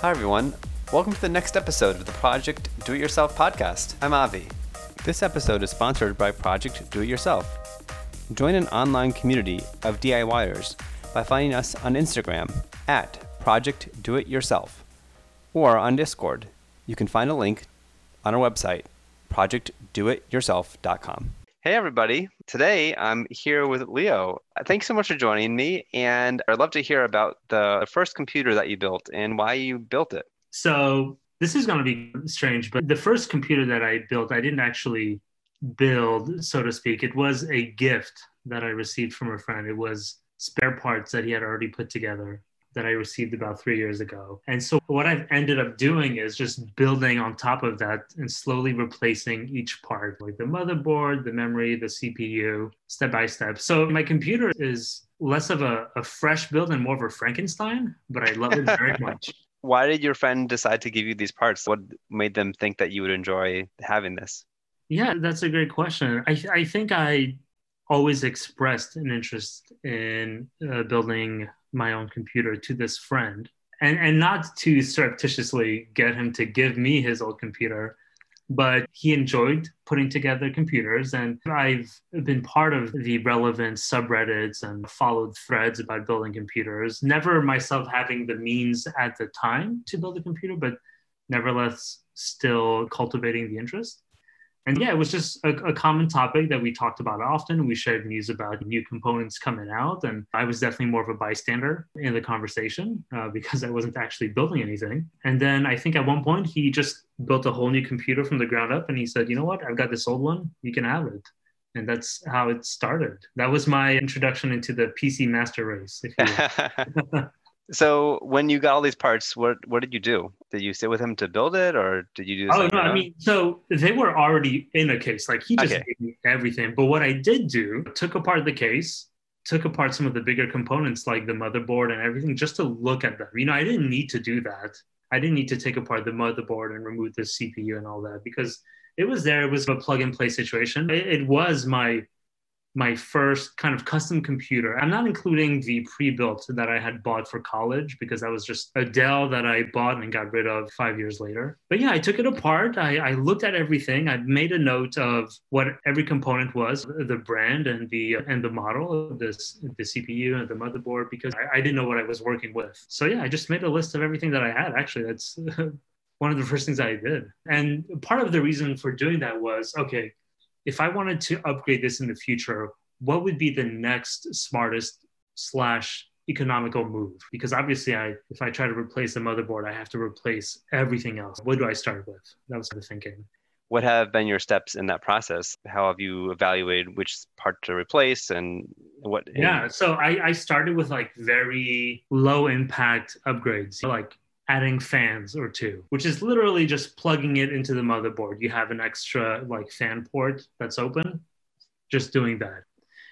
Hi, everyone. Welcome to the next episode of the Project Do It Yourself podcast. I'm Avi. This episode is sponsored by Project Do It Yourself. Join an online community of DIYers by finding us on Instagram at Project Do It Yourself or on Discord. You can find a link on our website, projectdoityourself.com. Hey, everybody. Today I'm here with Leo. Thanks so much for joining me. And I'd love to hear about the first computer that you built and why you built it. So, this is going to be strange, but the first computer that I built, I didn't actually build, so to speak. It was a gift that I received from a friend. It was spare parts that he had already put together that I received about three years ago. And so what I've ended up doing is just building on top of that and slowly replacing each part, like the motherboard, the memory, the CPU, step by step. So my computer is less of a, a fresh build and more of a Frankenstein, but I love it very much. Why did your friend decide to give you these parts? What made them think that you would enjoy having this? Yeah, that's a great question. I, I think I always expressed an interest in uh, building my own computer to this friend and and not to surreptitiously get him to give me his old computer but he enjoyed putting together computers. And i've been part of the relevant subreddits and followed threads about building computers never myself having the means at the time to build a computer but nevertheless still cultivating the interest and yeah, it was just a, a, common topic that we talked about often. We shared news about new components coming out, and I was definitely more of a bystander in the conversation uh, because I wasn't actually building anything. And then I think at one point he just built a whole new computer from the ground up, and he said, "You know what? I've got this old one. You can have it." And that's how it started. That was my introduction into the PC master race. So when you got all these parts, what what did you do? Did you sit with him to build it, or did you do? Oh no, I mean, so they were already in a case. Like he just okay. gave me everything. But what I did do, took apart the case, took apart some of the bigger components like the motherboard and everything, just to look at them. You know, I didn't need to do that. I didn't need to take apart the motherboard and remove the CPU and all that because it was there. It was a plug and play situation. It, it was my my first kind of custom computer. I'm not including the pre-built that I had bought for college because that was just a Dell that I bought and got rid of five years later. But yeah, I took it apart. I, I looked at everything. I made a note of what every component was, the brand and the and the model of this the CPU and the motherboard because I, I didn't know what I was working with. So yeah, I just made a list of everything that I had. Actually, that's one of the first things I did. And part of the reason for doing that was okay, if I wanted to upgrade this in the future, what would be the next smartest slash economical move? Because obviously, I if I try to replace the motherboard, I have to replace everything else. What do I start with? That was the thinking. What have been your steps in that process? How have you evaluated which part to replace and what? Yeah, so I, I started with like very low impact upgrades, like adding fans or two, which is literally just plugging it into the motherboard. You have an extra like fan port that's open, just doing that.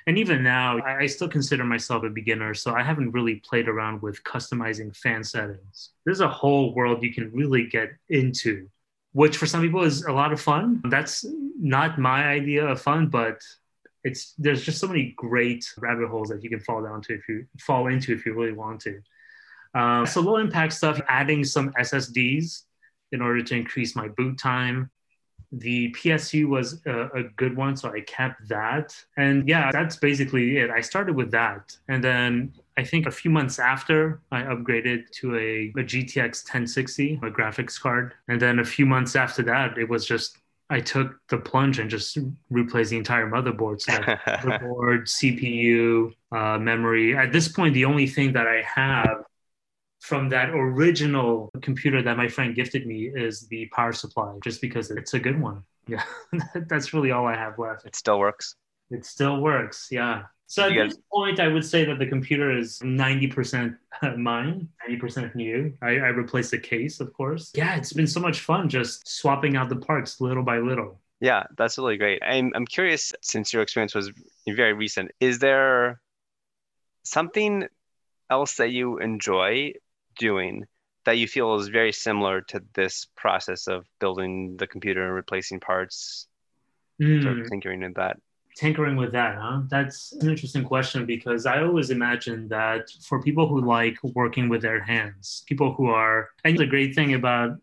And even now, I still consider myself a beginner, so I haven't really played around with customizing fan settings. There's a whole world you can really get into, which for some people is a lot of fun. That's not my idea of fun, but it's there's just so many great rabbit holes that you can fall down to if you fall into if you really want to. Uh, so low impact stuff, adding some SSDs in order to increase my boot time. The PSU was a, a, good one, so I kept that. And yeah, that's basically it. I started with that. And then I think a few months after, I upgraded to a, a GTX 1060, a graphics card. And then a few months after that, it was just I took the plunge and just replaced the entire motherboard. So motherboard, CPU, uh, memory. At this point, the only thing that I have from that original computer that my friend gifted me is the power supply, just because it's a good one. Yeah, that's really all I have left. It still works. It still works. Yeah. So at this point, I would say that the computer is 90% mine, 90% new. I, I replaced the case, of course. Yeah, it's been so much fun just swapping out the parts little by little. Yeah, that's really great. I'm, I'm curious, since your experience was very recent, is there something else that you enjoy doing that you feel is very similar to this process of building the computer and replacing parts mm. sort of tinkering in that tinkering with that, huh? That's an interesting question because I always imagine that for people who like working with their hands, people who are, and the great thing about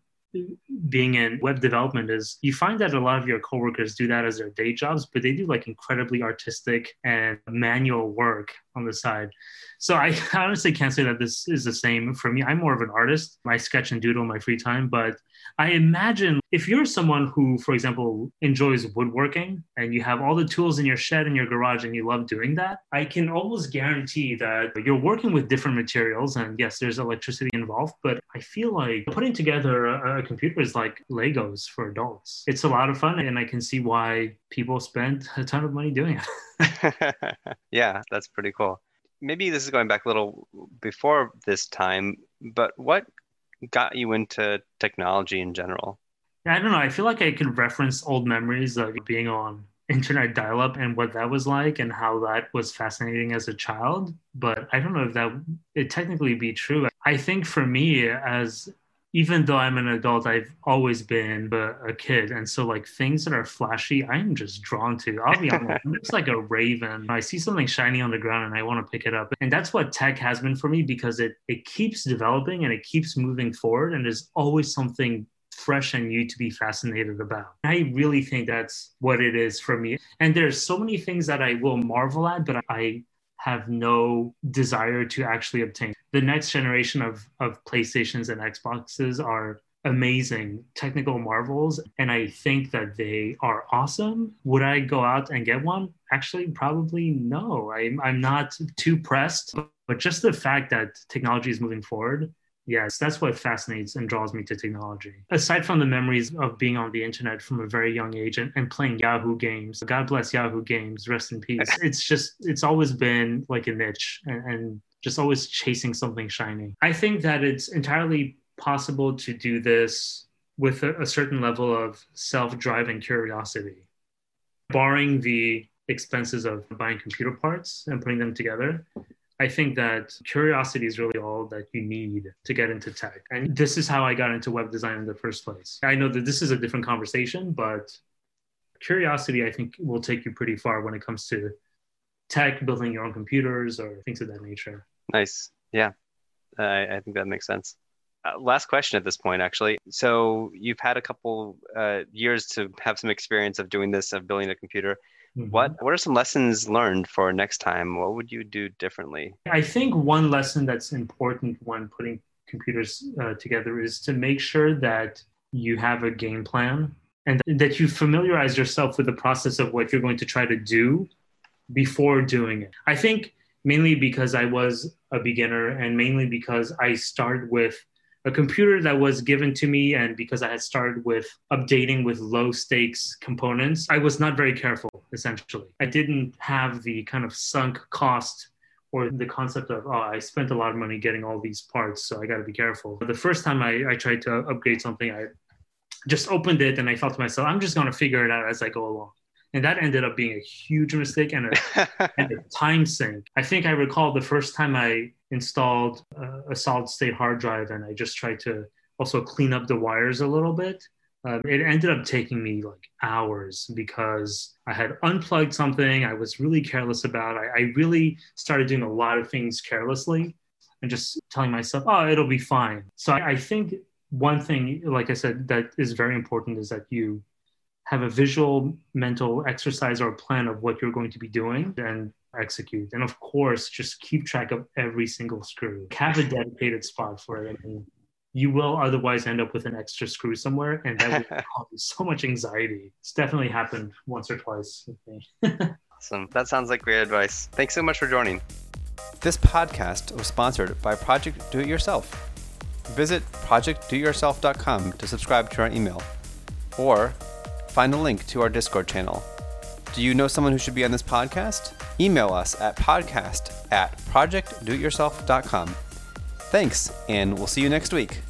being in web development is you find that a lot of your coworkers do that as their day jobs, but they do like incredibly artistic and manual work on the side. So I honestly can't say that this is the same for me. I'm more of an artist. I sketch and doodle in my free time, but I imagine if you're someone who, for example, enjoys woodworking and you have all the tools in your shed in your garage and you love doing that, I can almost guarantee that you're working with different materials. And yes, there's electricity involved, but I feel like putting together a, a computer is like Legos for adults. It's a lot of fun, and I can see why people spend a ton of money doing it. yeah, that's pretty cool. Maybe this is going back a little before this time, but what got you into technology in general? I don't know. I feel like I can reference old memories of being on internet dial up and what that was like and how that was fascinating as a child. But I don't know if that it technically be true. I think for me, as even though I'm an adult, I've always been but a, kid. And so, like, things that are flashy, I'm just drawn to. I'll be honest, I'm just like a raven. I see something shiny on the ground and I want to pick it up. And that's what tech has been for me because it, it keeps developing and it keeps moving forward. And there's always something fresh and new to be fascinated about. I really think that's what it is for me. And there's so many things that I will marvel at, but I have no desire to actually obtain. The next generation of, of PlayStations and Xboxes are amazing technical marvels and i think that they are awesome. Would i go out and get one? Actually probably no. I'm, I'm not too pressed but just the fact that technology is moving forward yes that's what fascinates and draws me to technology. Aside from the memories of being on the internet from a very young age and, and playing yahoo games god bless yahoo games rest in peace. It's just it's always been like a niche and, and just always chasing something shiny. I think that it's entirely possible to do this with a, a certain level of self-driving curiosity barring the expenses of buying computer parts and putting them together I think that curiosity is really all that you need to get into tech. And this is how I got into web design in the first place. I know that this is a different conversation, but curiosity, I think, will take you pretty far when it comes to tech, building your own computers, or things of that nature. Nice. Yeah. I, I think that makes sense. Uh, last question at this point, actually. So you've had a couple uh, years to have some experience of doing this, of building a computer. Mm-hmm. What what are some lessons learned for next time? What would you do differently? I think one lesson that's important when putting computers uh, together is to make sure that you have a game plan and that you familiarize yourself with the process of what you're going to try to do before doing it. I think mainly because I was a beginner and mainly because I started with a computer that was given to me and because i had started with updating with low stakes components i was not very careful essentially. I didn't have the kind of sunk cost or the concept of oh i spent a lot of money getting all these parts so i got to be careful. The first time I, I tried to upgrade something i just opened it and i thought to myself i'm just going to figure it out as i go along. And that ended up being a huge mistake and a, and a time sink. I think I recall the first time I installed a, a, solid state hard drive and I just tried to also clean up the wires a little bit. Uh, it ended up taking me like hours because I had unplugged something I was really careless about. I, I really started doing a lot of things carelessly and just telling myself, oh, it'll be fine. So I, I think one thing, like I said, that is very important is that you have a visual mental exercise or plan of what you're going to be doing and execute. And of course, just keep track of every single screw. Have a dedicated spot for it. I mean, you will otherwise end up with an extra screw somewhere, and that will cause so much anxiety. It's definitely happened once or twice awesome. That sounds like great advice. Thanks so much for joining. This podcast was sponsored by Project Do It Yourself. Visit projectdoyourself.com to subscribe to our email or find a link to our Discord channel. Do you know someone who should be on this podcast? Email us at podcast at projectdoityourself.com. Thanks, and we'll see you next week.